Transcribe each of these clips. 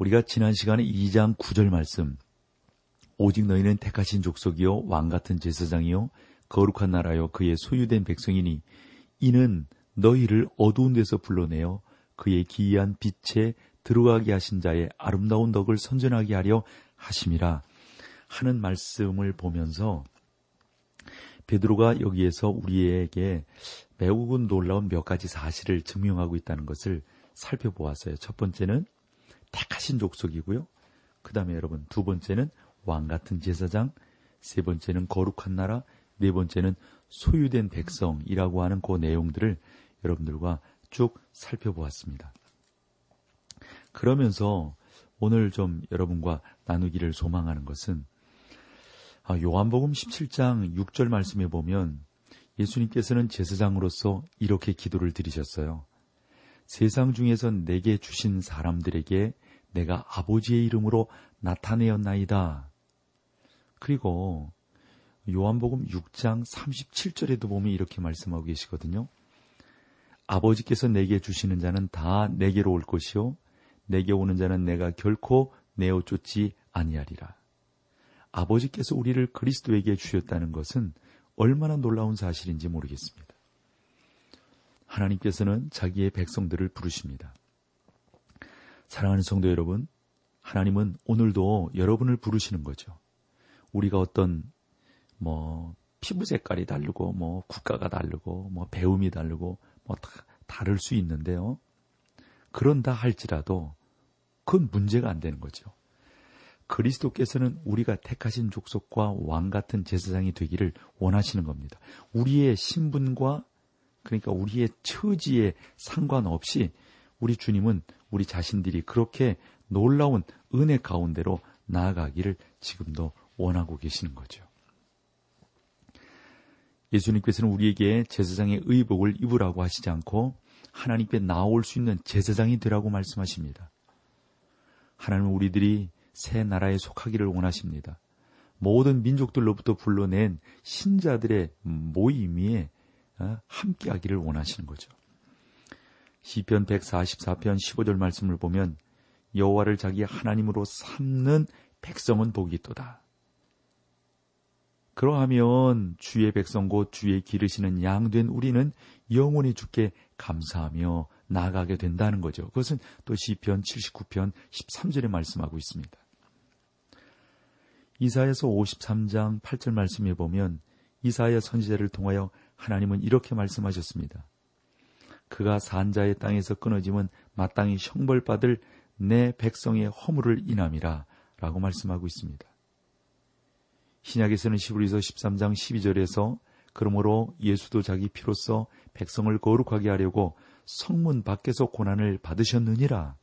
우리가 지난 시간에 2장 9절 말씀 오직 너희는 택하신 족속이요 왕 같은 제사장이요 거룩한 나라요 그의 소유된 백성이니 이는 너희를 어두운 데서 불러내어 그의 기이한 빛에 들어가게 하신 자의 아름다운 덕을 선전하게 하려 하심이라 하는 말씀을 보면서 베드로가 여기에서 우리에게 매우 놀라운 몇 가지 사실을 증명하고 있다는 것을 살펴보았어요. 첫 번째는 택하신 족속이고요. 그 다음에 여러분 두 번째는 왕 같은 제사장, 세 번째는 거룩한 나라, 네 번째는 소유된 백성이라고 하는 그 내용들을 여러분들과 쭉 살펴보았습니다. 그러면서 오늘 좀 여러분과 나누기를 소망하는 것은 아, 요한복음 17장 6절 말씀에 보면 예수님께서는 제사장으로서 이렇게 기도를 드리셨어요. 세상 중에서 내게 주신 사람들에게 내가 아버지의 이름으로 나타내었나이다. 그리고 요한복음 6장 37절에도 보면 이렇게 말씀하고 계시거든요. 아버지께서 내게 주시는 자는 다 내게로 올 것이요 내게 오는 자는 내가 결코 내어 쫓지 아니하리라. 아버지께서 우리를 그리스도에게 주셨다는 것은 얼마나 놀라운 사실인지 모르겠습니다. 하나님께서는 자기의 백성들을 부르십니다. 사랑하는 성도 여러분, 하나님은 오늘도 여러분을 부르시는 거죠. 우리가 어떤 뭐 피부 색깔이 다르고 뭐 국가가 다르고 뭐 배움이 다르고 뭐 다 다를 수 있는데요. 그런다 할지라도 그건 문제가 안 되는 거죠. 그리스도께서는 우리가 택하신 족속과 왕 같은 제사장이 되기를 원하시는 겁니다. 우리의 신분과 그러니까 우리의 처지에 상관없이 우리 주님은 우리 자신들이 그렇게 놀라운 은혜 가운데로 나아가기를 지금도 원하고 계시는 거죠. 예수님께서는 우리에게 제사장의 의복을 입으라고 하시지 않고 하나님께 나올 수 있는 제사장이 되라고 말씀하십니다. 하나님은 우리들이 새 나라에 속하기를 원하십니다. 모든 민족들로부터 불러낸 신자들의 모임에 어, 함께하기를 원하시는 거죠. 시편 144편 15절 말씀을 보면 여호와를 자기 하나님으로 삼는 백성은 복이 있도다. 그러하면 주의 백성 곧 주의 기르시는 양 된 우리는 영원히 주께 감사하며 나아가게 된다는 거죠. 그것은 또 시편 79편 13절에 말씀하고 있습니다. 이사에서 53장 8절 말씀에 보면 이사야 선지자를 통하여 하나님은 이렇게 말씀하셨습니다. 그가 산자의 땅에서 끊어지면 마땅히 형벌받을 내 백성의 허물을 인함이라 라고 말씀하고 있습니다. 신약에서는 시브리서 13장 12절에서 그러므로 예수도 자기 피로써 백성을 거룩하게 하려고 성문 밖에서 고난을 받으셨느니라.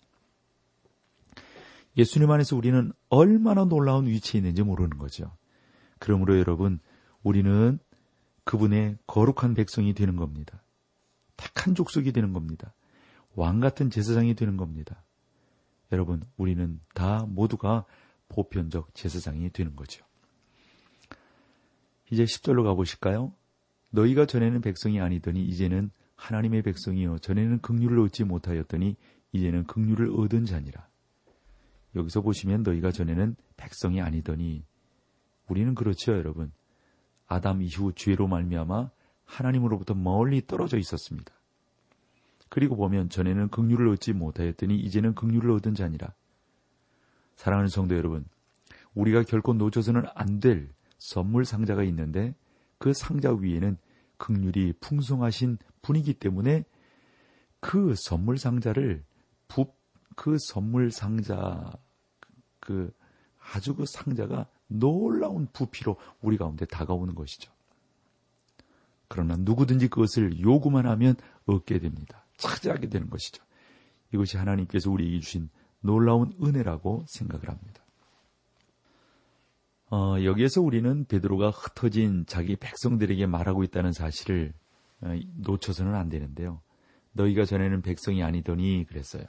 예수님 안에서 우리는 얼마나 놀라운 위치에 있는지 모르는 거죠. 그러므로 여러분, 우리는 그분의 거룩한 백성이 되는 겁니다. 택한 족속이 되는 겁니다. 왕 같은 제사장이 되는 겁니다. 여러분, 우리는 다 모두가 보편적 제사장이 되는 거죠. 이제 10절로 가보실까요? 너희가 전에는 백성이 아니더니 이제는 하나님의 백성이요. 전에는 극률을 얻지 못하였더니 이제는 극률을 얻은 자니라. 여기서 보시면 너희가 전에는 백성이 아니더니 우리는 그렇죠, 여러분. 아담 이후 죄로 말미암아 하나님으로부터 멀리 떨어져 있었습니다. 그리고 보면 전에는 극률을 얻지 못하였더니 이제는 극률을 얻은 자니라. 사랑하는 성도 여러분, 우리가 결코 놓쳐서는 안 될 선물 상자가 있는데 그 상자 위에는 극률이 풍성하신 분이기 때문에 그 선물 상자를 부, 그 선물 상자 그 아주 그 상자가 놀라운 부피로 우리 가운데 다가오는 것이죠. 그러나 누구든지 그것을 요구만 하면 얻게 됩니다. 차지하게 되는 것이죠. 이것이 하나님께서 우리에게 주신 놀라운 은혜라고 생각을 합니다. 어, 여기에서 우리는 베드로가 흩어진 자기 백성들에게 말하고 있다는 사실을 어, 놓쳐서는 안 되는데요. 너희가 전에는 백성이 아니더니 그랬어요.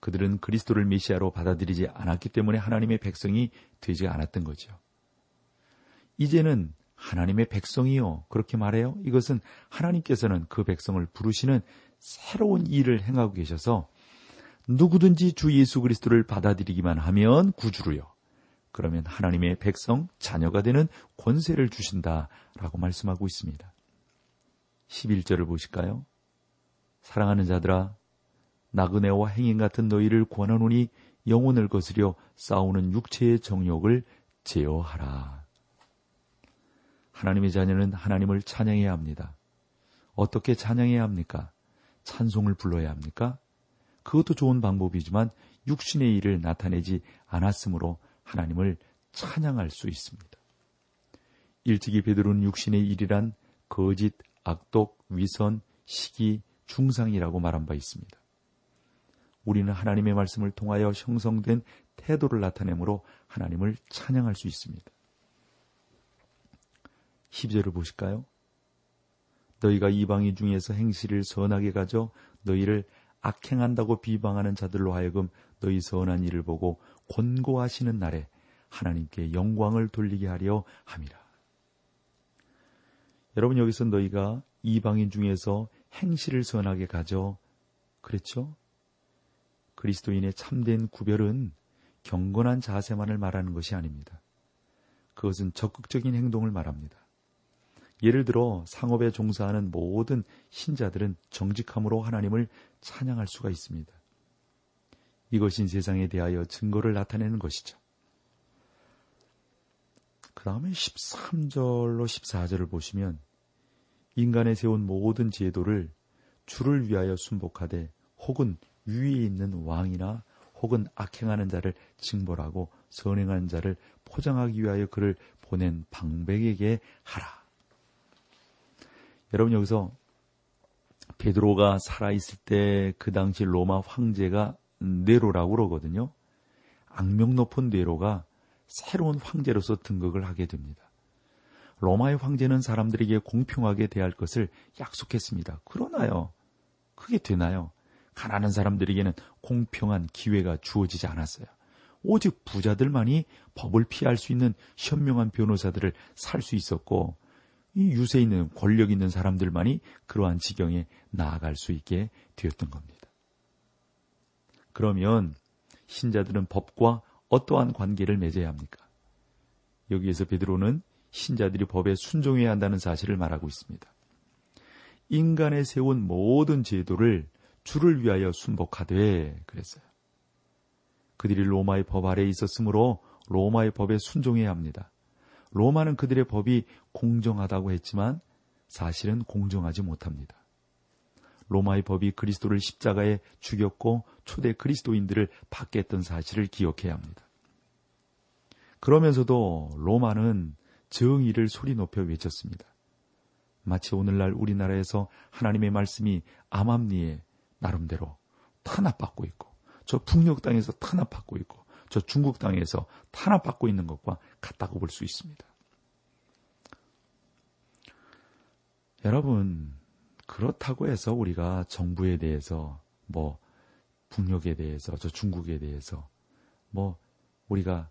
그들은 그리스도를 메시아로 받아들이지 않았기 때문에 하나님의 백성이 되지 않았던 거죠. 이제는 하나님의 백성이요. 그렇게 말해요. 이것은 하나님께서는 그 백성을 부르시는 새로운 일을 행하고 계셔서 누구든지 주 예수 그리스도를 받아들이기만 하면 구주로요. 그러면 하나님의 백성, 자녀가 되는 권세를 주신다라고 말씀하고 있습니다. 11절을 보실까요? 사랑하는 자들아, 나그네와 행인 같은 너희를 권하노니 영혼을 거스려 싸우는 육체의 정욕을 제어하라. 하나님의 자녀는 하나님을 찬양해야 합니다. 어떻게 찬양해야 합니까? 찬송을 불러야 합니까? 그것도 좋은 방법이지만 육신의 일을 나타내지 않았으므로 하나님을 찬양할 수 있습니다. 일찍이 베드로는 육신의 일이란 거짓, 악독, 위선, 시기, 중상이라고 말한 바 있습니다. 우리는 하나님의 말씀을 통하여 형성된 태도를 나타내므로 하나님을 찬양할 수 있습니다. 10절을 보실까요? 너희가 이방인 중에서 행실을 선하게 가져 너희를 악행한다고 비방하는 자들로 하여금 너희 선한 일을 보고 권고하시는 날에 하나님께 영광을 돌리게 하려 함이라. 여러분 여기서 너희가 이방인 중에서 행실을 선하게 가져 그렇죠? 그리스도인의 참된 구별은 경건한 자세만을 말하는 것이 아닙니다. 그것은 적극적인 행동을 말합니다. 예를 들어 상업에 종사하는 모든 신자들은 정직함으로 하나님을 찬양할 수가 있습니다. 이것이 세상에 대하여 증거를 나타내는 것이죠. 그 다음에 13절로 14절을 보시면 인간에 세운 모든 제도를 주를 위하여 순복하되 혹은 위에 있는 왕이나 혹은 악행하는 자를 징벌하고 선행하는 자를 포장하기 위하여 그를 보낸 방백에게 하라. 여러분 여기서 베드로가 살아 있을 때 그 당시 로마 황제가 네로라고 그러거든요. 악명 높은 네로가 새로운 황제로서 등극을 하게 됩니다. 로마의 황제는 사람들에게 공평하게 대할 것을 약속했습니다. 그러나요, 그게 되나요? 가난한 사람들에게는 공평한 기회가 주어지지 않았어요. 오직 부자들만이 법을 피할 수 있는 현명한 변호사들을 살 수 있었고, 이 유세 있는 권력 있는 사람들만이 그러한 지경에 나아갈 수 있게 되었던 겁니다. 그러면 신자들은 법과 어떠한 관계를 맺어야 합니까? 여기에서 베드로는 신자들이 법에 순종해야 한다는 사실을 말하고 있습니다. 인간에 세운 모든 제도를 주를 위하여 순복하되 그랬어요. 그들이 로마의 법 아래에 있었으므로 로마의 법에 순종해야 합니다. 로마는 그들의 법이 공정하다고 했지만 사실은 공정하지 못합니다. 로마의 법이 그리스도를 십자가에 죽였고 초대 그리스도인들을 받게 했던 사실을 기억해야 합니다. 그러면서도 로마는 정의를 소리 높여 외쳤습니다. 마치 오늘날 우리나라에서 하나님의 말씀이 암암리에 나름대로 탄압받고 있고 저 북녘 땅에서 탄압받고 있고 저 중국 땅에서 탄압받고 있는 것과 같다고 볼 수 있습니다. 여러분, 그렇다고 해서 우리가 정부에 대해서 뭐 북녘에 대해서 저 중국에 대해서 뭐 우리가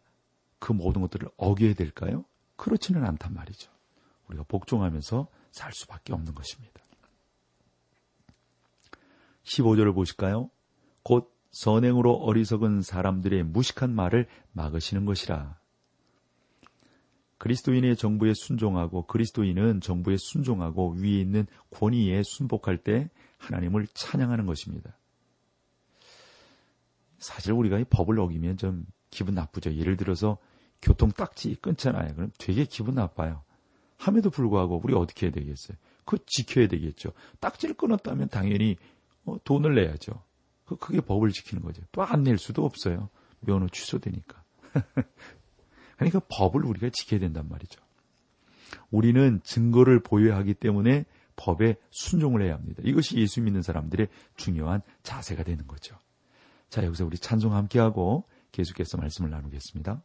그 모든 것들을 어겨야 될까요? 그렇지는 않단 말이죠. 우리가 복종하면서 살 수밖에 없는 것입니다. 15절을 보실까요? 곧 선행으로 어리석은 사람들의 무식한 말을 막으시는 것이라. 그리스도인의 정부에 순종하고 그리스도인은 정부에 순종하고 위에 있는 권위에 순복할 때 하나님을 찬양하는 것입니다. 사실 우리가 이 법을 어기면 좀 기분 나쁘죠. 예를 들어서 교통 딱지 끊잖아요. 그럼 되게 기분 나빠요. 함에도 불구하고 우리 어떻게 해야 되겠어요? 그거 지켜야 되겠죠. 딱지를 끊었다면 당연히 어, 돈을 내야죠. 그, 그게 법을 지키는 거죠. 또 안 낼 수도 없어요. 면허 취소되니까. 그러니까 법을 우리가 지켜야 된단 말이죠. 우리는 증거를 보여야 하기 때문에 법에 순종을 해야 합니다. 이것이 예수 믿는 사람들의 중요한 자세가 되는 거죠. 자, 여기서 우리 찬송 함께하고 계속해서 말씀을 나누겠습니다.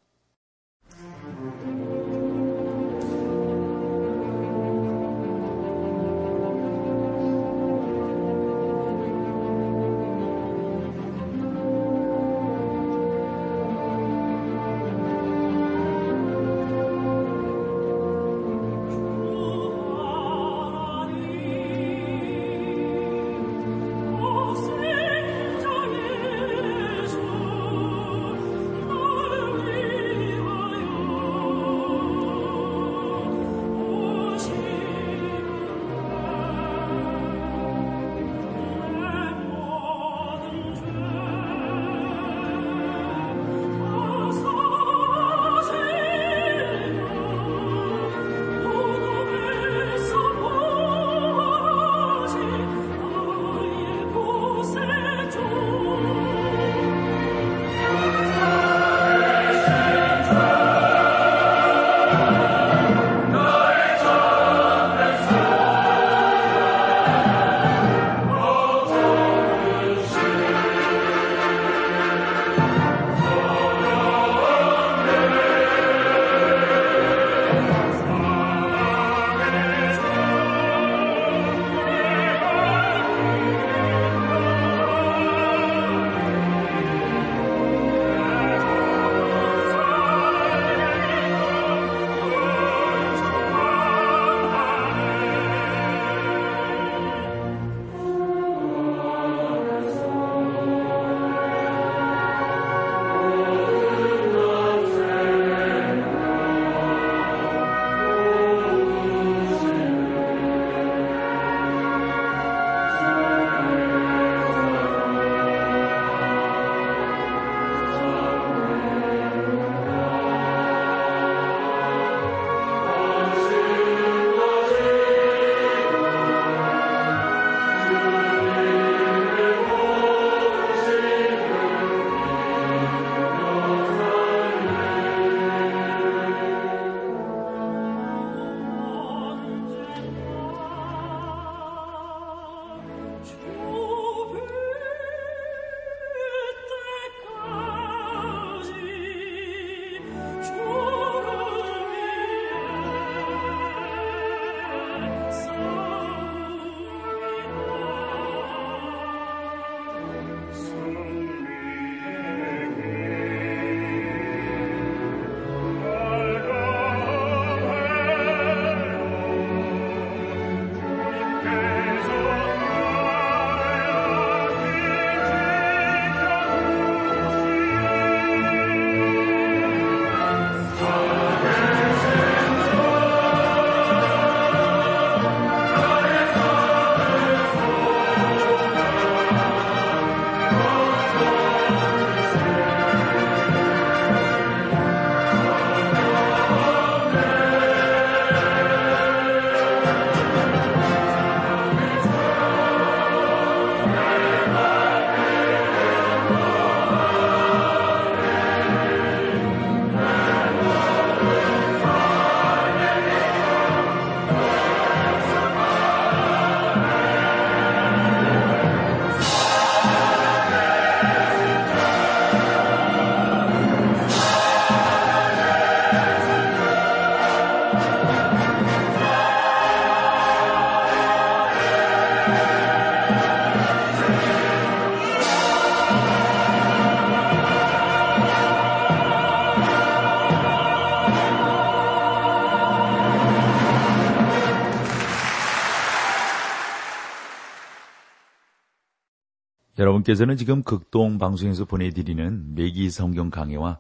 여러분께서는 지금 극동 방송에서 보내드리는 매기 성경 강해와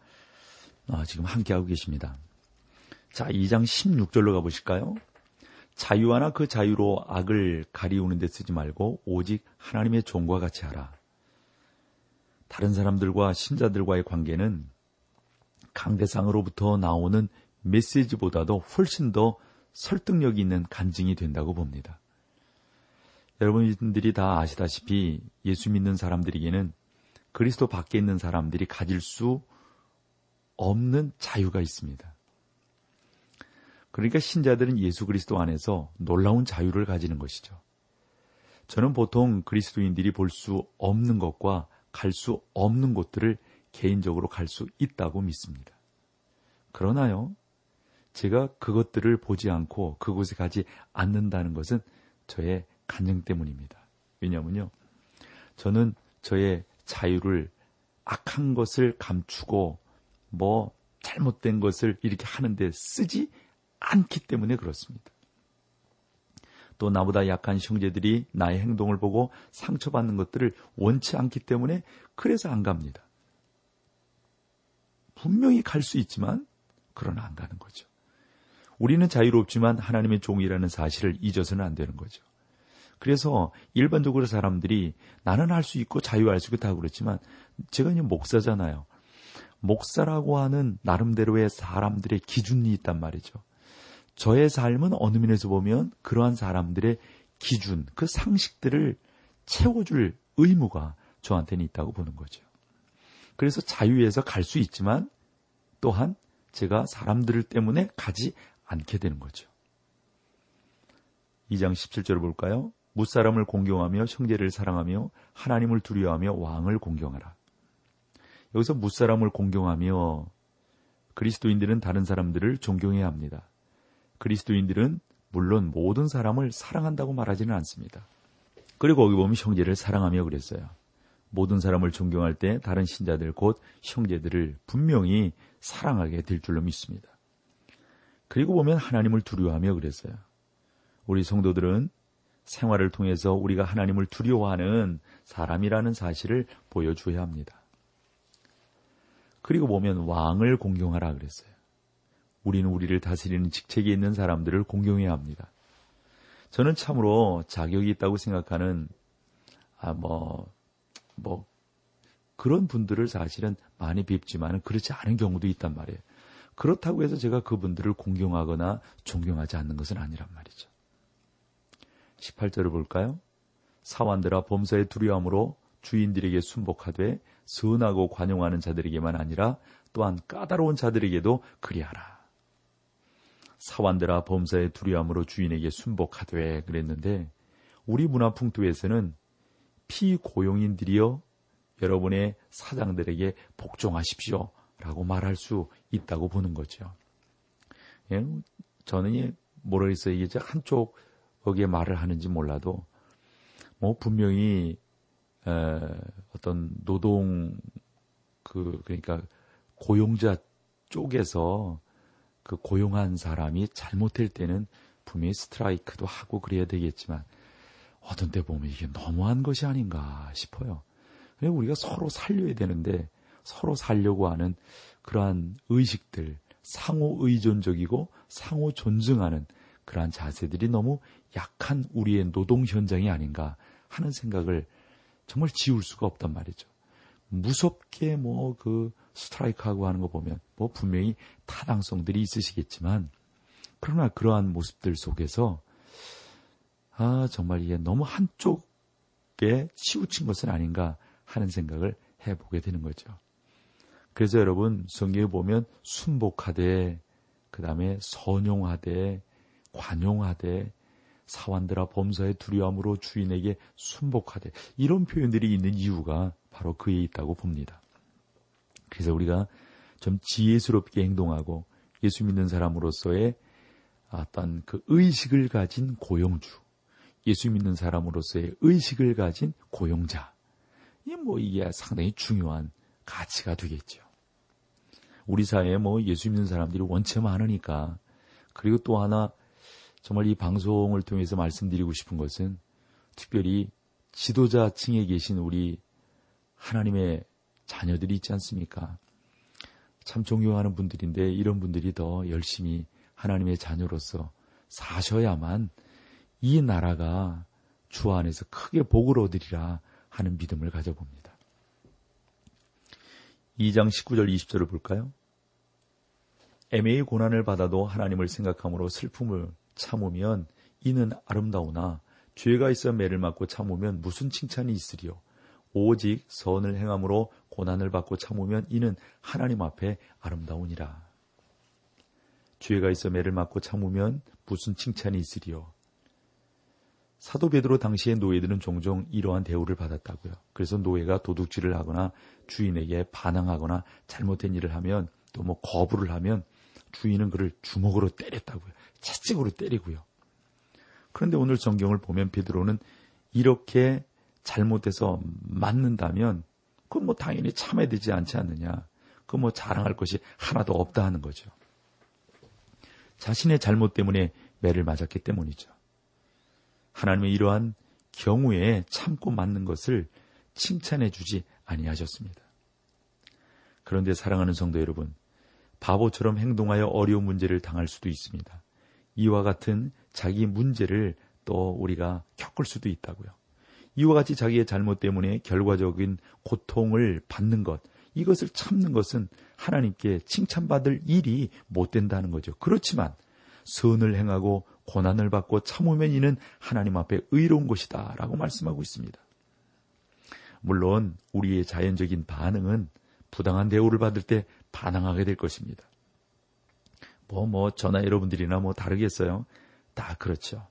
아, 지금 함께하고 계십니다. 자, 2장 16절로 가보실까요? 자유하나 그 자유로 악을 가리우는 데 쓰지 말고 오직 하나님의 종과 같이 하라. 다른 사람들과 신자들과의 관계는 강대상으로부터 나오는 메시지보다도 훨씬 더 설득력 있는 간증이 된다고 봅니다. 여러분들이 다 아시다시피 예수 믿는 사람들에게는 그리스도 밖에 있는 사람들이 가질 수 없는 자유가 있습니다. 그러니까 신자들은 예수 그리스도 안에서 놀라운 자유를 가지는 것이죠. 저는 보통 그리스도인들이 볼 수 없는 것과 갈 수 없는 곳들을 개인적으로 갈 수 있다고 믿습니다. 그러나요, 제가 그것들을 보지 않고 그곳에 가지 않는다는 것은 저의 간증 때문입니다. 왜냐면요, 저는 저의 자유를 악한 것을 감추고 뭐 잘못된 것을 이렇게 하는데 쓰지 않기 때문에 그렇습니다. 또 나보다 약한 형제들이 나의 행동을 보고 상처받는 것들을 원치 않기 때문에 그래서 안 갑니다. 분명히 갈 수 있지만 그러나 안 가는 거죠. 우리는 자유롭지만 하나님의 종이라는 사실을 잊어서는 안 되는 거죠. 그래서 일반적으로 사람들이 나는 할 수 있고 자유할 수 있고 다 그렇지만 제가 이제 목사잖아요. 목사라고 하는 나름대로의 사람들의 기준이 있단 말이죠. 저의 삶은 어느 면에서 보면 그러한 사람들의 기준, 그 상식들을 채워줄 의무가 저한테는 있다고 보는 거죠. 그래서 자유에서 갈 수 있지만 또한 제가 사람들 때문에 가지 않게 되는 거죠. 2장 17절을 볼까요? 무사람을 공경하며 형제를 사랑하며 하나님을 두려워하며 왕을 공경하라. 여기서 무사람을 공경하며 그리스도인들은 다른 사람들을 존경해야 합니다. 그리스도인들은 물론 모든 사람을 사랑한다고 말하지는 않습니다. 그리고 거기 보면 형제를 사랑하며 그랬어요. 모든 사람을 존경할 때 다른 신자들 곧 형제들을 분명히 사랑하게 될 줄로 믿습니다. 그리고 보면 하나님을 두려워하며 그랬어요. 우리 성도들은 생활을 통해서 우리가 하나님을 두려워하는 사람이라는 사실을 보여줘야 합니다. 그리고 보면 왕을 공경하라 그랬어요. 우리는 우리를 다스리는 직책이 있는 사람들을 공경해야 합니다. 저는 참으로 자격이 있다고 생각하는 아 뭐뭐 그런 분들을 사실은 많이 뵙지만 그렇지 않은 경우도 있단 말이에요. 그렇다고 해서 제가 그분들을 공경하거나 존경하지 않는 것은 아니란 말이죠. 18절을 볼까요? 사완들아 범사의 두려움으로 주인들에게 순복하되 선하고 관용하는 자들에게만 아니라 또한 까다로운 자들에게도 그리하라. 사완들아 범사의 두려움으로 주인에게 순복하되 그랬는데 우리 문화 풍토에서는 피고용인들이여 여러분의 사장들에게 복종하십시오 라고 말할 수 있다고 보는 거죠. 예? 저는 뭐라 이게 한쪽 거기에 말을 하는지 몰라도 뭐 분명히 에, 어떤 노동 그 그러니까 고용자 쪽에서 그 고용한 사람이 잘못될 때는 분명히 스트라이크도 하고 그래야 되겠지만 어떤 때 보면 이게 너무한 것이 아닌가 싶어요. 우리가 서로 살려야 되는데 서로 살려고 하는 그러한 의식들, 상호 의존적이고 상호 존중하는 그러한 자세들이 너무 약한 우리의 노동 현장이 아닌가 하는 생각을 정말 지울 수가 없단 말이죠. 무섭게 뭐 그 스트라이크하고 하는 거 보면 뭐 분명히 타당성들이 있으시겠지만 그러나 그러한 모습들 속에서 아 정말 이게 너무 한쪽에 치우친 것은 아닌가 하는 생각을 해보게 되는 거죠. 그래서 여러분 성경에 보면 순복하되 그 다음에 선용하되 관용하되 사완들아 범사의 두려움으로 주인에게 순복하되 이런 표현들이 있는 이유가 바로 그에 있다고 봅니다. 그래서 우리가 좀 지혜스럽게 행동하고 예수 믿는 사람으로서의 어떤 그 의식을 가진 고용주, 예수 믿는 사람으로서의 의식을 가진 고용자, 이뭐 이게 상당히 중요한 가치가 되겠죠. 우리 사회에 뭐 예수 믿는 사람들이 원체 많으니까 그리고 또 하나 정말 이 방송을 통해서 말씀드리고 싶은 것은 특별히 지도자층에 계신 우리 하나님의 자녀들이 있지 않습니까? 참 존경하는 분들인데 이런 분들이 더 열심히 하나님의 자녀로서 사셔야만 이 나라가 주 안에서 크게 복을 얻으리라 하는 믿음을 가져봅니다. 2장 19절 20절을 볼까요? 애매히 고난을 받아도 하나님을 생각함으로 슬픔을 참으면 이는 아름다우나 죄가 있어 매를 맞고 참으면 무슨 칭찬이 있으리요. 오직 선을 행함으로 고난을 받고 참으면 이는 하나님 앞에 아름다우니라. 죄가 있어 매를 맞고 참으면 무슨 칭찬이 있으리요. 사도 베드로 당시의 노예들은 종종 이러한 대우를 받았다고요. 그래서 노예가 도둑질을 하거나 주인에게 반항하거나 잘못된 일을 하면 또 뭐 거부를 하면 주인은 그를 주먹으로 때렸다고요. 채찍으로 때리고요. 그런데 오늘 성경을 보면 베드로는 이렇게 잘못해서 맞는다면 그건 뭐 당연히 참아야 되지 않지 않느냐. 그 뭐 자랑할 것이 하나도 없다 하는 거죠. 자신의 잘못 때문에 매를 맞았기 때문이죠. 하나님의 이러한 경우에 참고 맞는 것을 칭찬해 주지 아니하셨습니다. 그런데 사랑하는 성도 여러분, 바보처럼 행동하여 어려운 문제를 당할 수도 있습니다. 이와 같은 자기 문제를 또 우리가 겪을 수도 있다고요. 이와 같이 자기의 잘못 때문에 결과적인 고통을 받는 것, 이것을 참는 것은 하나님께 칭찬받을 일이 못 된다는 거죠. 그렇지만 선을 행하고 고난을 받고 참으면 이는 하나님 앞에 의로운 것이다 라고 말씀하고 있습니다. 물론 우리의 자연적인 반응은 부당한 대우를 받을 때 반항하게 될 것입니다. 뭐, 뭐, 저나 여러분들이나 뭐 다르겠어요? 다 그렇죠.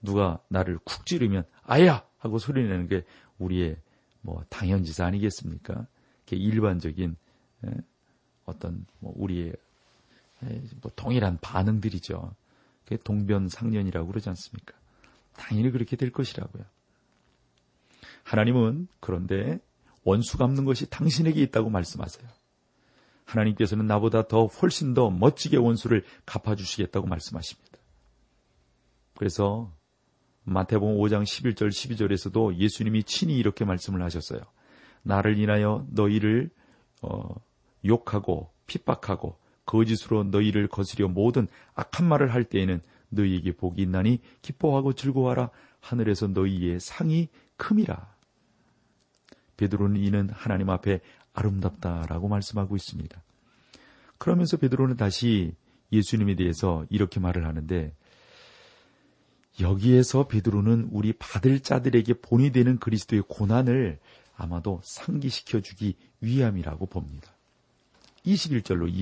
누가 나를 쿡 찌르면, 아야! 하고 소리내는 게 우리의 뭐 당연지사 아니겠습니까? 일반적인 예, 어떤 뭐 우리의 예, 뭐 동일한 반응들이죠. 그게 동변상련이라고 그러지 않습니까? 당연히 그렇게 될 것이라고요. 하나님은 그런데 원수 갚는 것이 당신에게 있다고 말씀하세요. 하나님께서는 나보다 더 훨씬 더 멋지게 원수를 갚아주시겠다고 말씀하십니다. 그래서 마태복음 5장 11절 12절에서도 예수님이 친히 이렇게 말씀을 하셨어요. 나를 인하여 너희를 어, 욕하고 핍박하고 거짓으로 너희를 거스려 모든 악한 말을 할 때에는 너희에게 복이 있나니 기뻐하고 즐거워하라 하늘에서 너희의 상이 큼이라. 베드로는 이는 하나님 앞에 아름답다라고 말씀하고 있습니다. 그러면서 베드로는 다시 예수님에 대해서 이렇게 말을 하는데 여기에서 베드로는 우리 받을 자들에게 본이 되는 그리스도의 고난을 아마도 상기시켜 주기 위함이라고 봅니다. 21절로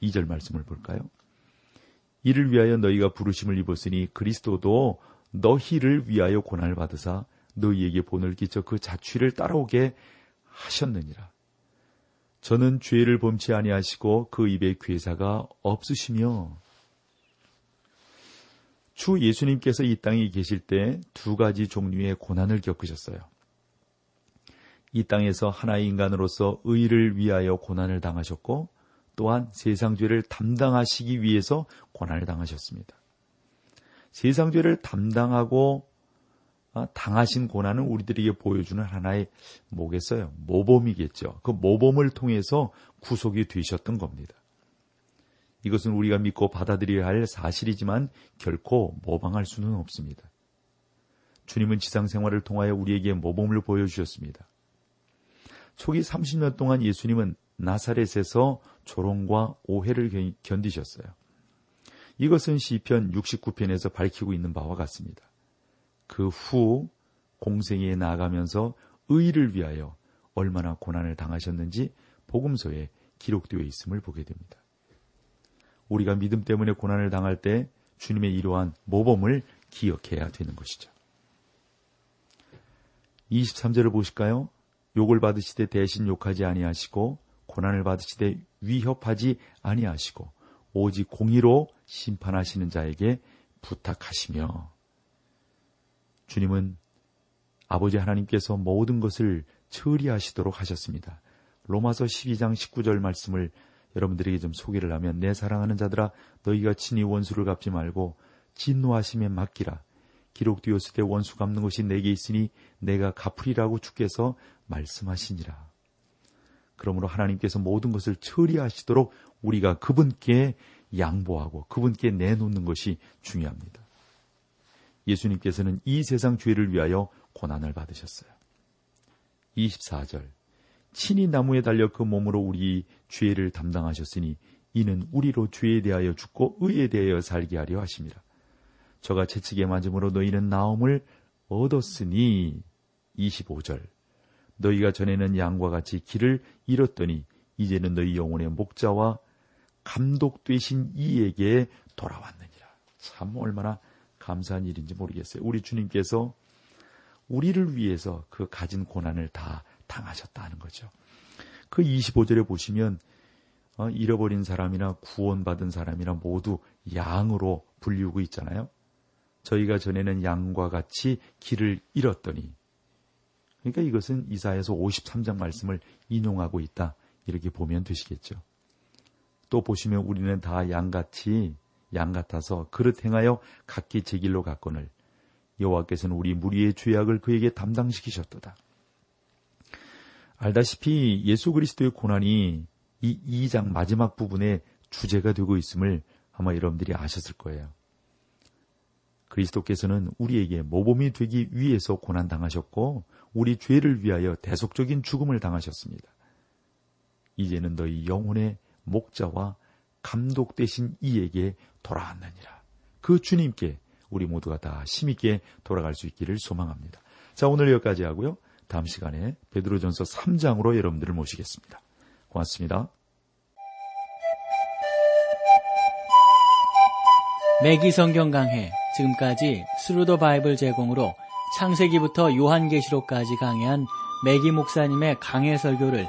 22절 말씀을 볼까요? 이를 위하여 너희가 부르심을 입었으니 그리스도도 너희를 위하여 고난을 받으사 너희에게 본을 끼쳐 그 자취를 따라오게 하셨느니라. 저는 죄를 범치 아니하시고 그 입에 괴사가 없으시며 주 예수님께서 이 땅에 계실 때 두 가지 종류의 고난을 겪으셨어요. 이 땅에서 하나의 인간으로서 의를 위하여 고난을 당하셨고 또한 세상 죄를 담당하시기 위해서 고난을 당하셨습니다. 세상 죄를 담당하고 아, 당하신 고난은 우리들에게 보여주는 하나의 뭐겠어요? 모범이겠죠. 그 모범을 통해서 구속이 되셨던 겁니다. 이것은 우리가 믿고 받아들여야 할 사실이지만 결코 모방할 수는 없습니다. 주님은 지상 생활을 통하여 우리에게 모범을 보여주셨습니다. 초기 30년 동안 예수님은 나사렛에서 조롱과 오해를 견디셨어요. 이것은 시편 69편에서 밝히고 있는 바와 같습니다. 그 후 공생에 나아가면서 의를 위하여 얼마나 고난을 당하셨는지 복음서에 기록되어 있음을 보게 됩니다. 우리가 믿음 때문에 고난을 당할 때 주님의 이러한 모범을 기억해야 되는 것이죠. 23절을 보실까요? 욕을 받으시되 대신 욕하지 아니하시고 고난을 받으시되 위협하지 아니하시고 오직 공의로 심판하시는 자에게 부탁하시며 주님은 아버지 하나님께서 모든 것을 처리하시도록 하셨습니다. 로마서 12장 19절 말씀을 여러분들에게 좀 소개를 하면 내 사랑하는 자들아 너희가 친히 원수를 갚지 말고 진노하심에 맡기라. 기록되었을 때 원수 갚는 것이 내게 있으니 내가 갚으리라고 주께서 말씀하시니라. 그러므로 하나님께서 모든 것을 처리하시도록 우리가 그분께 양보하고 그분께 내놓는 것이 중요합니다. 예수님께서는 이 세상 죄를 위하여 고난을 받으셨어요. 24절 친히 나무에 달려 그 몸으로 우리 죄를 담당하셨으니 이는 우리로 죄에 대하여 죽고 의에 대하여 살게 하려 하십니다. 저가 채찍에 맞음으로 너희는 나음을 얻었으니 25절 너희가 전에는 양과 같이 길을 잃었더니 이제는 너희 영혼의 목자와 감독 되신 이에게 돌아왔느니라. 참 얼마나 감사한 일인지 모르겠어요. 우리 주님께서 우리를 위해서 그 가진 고난을 다 당하셨다는 거죠. 그 25절에 보시면 어, 잃어버린 사람이나 구원받은 사람이나 모두 양으로 불리우고 있잖아요. 저희가 전에는 양과 같이 길을 잃었더니 그러니까 이것은 이사에서 53장 말씀을 인용하고 있다. 이렇게 보면 되시겠죠. 또 보시면 우리는 다 양같이 양 같아서 그릇 행하여 각기 제 길로 갔거늘 여호와께서는 우리 무리의 죄악을 그에게 담당시키셨도다. 알다시피 예수 그리스도의 고난이 이 2장 마지막 부분에 주제가 되고 있음을 아마 여러분들이 아셨을 거예요. 그리스도께서는 우리에게 모범이 되기 위해서 고난당하셨고 우리 죄를 위하여 대속적인 죽음을 당하셨습니다. 이제는 너희 영혼의 목자와 감독 되신 이에게 돌아왔느니라. 그 주님께 우리 모두가 다 힘있게 돌아갈 수 있기를 소망합니다. 자, 오늘 여기까지 하고요. 다음 시간에 베드로전서 3장으로 여러분들을 모시겠습니다. 고맙습니다. 매기 성경 강해 지금까지 Thru the Bible 제공으로 창세기부터 요한계시록까지 강해한 매기 목사님의 강해 설교를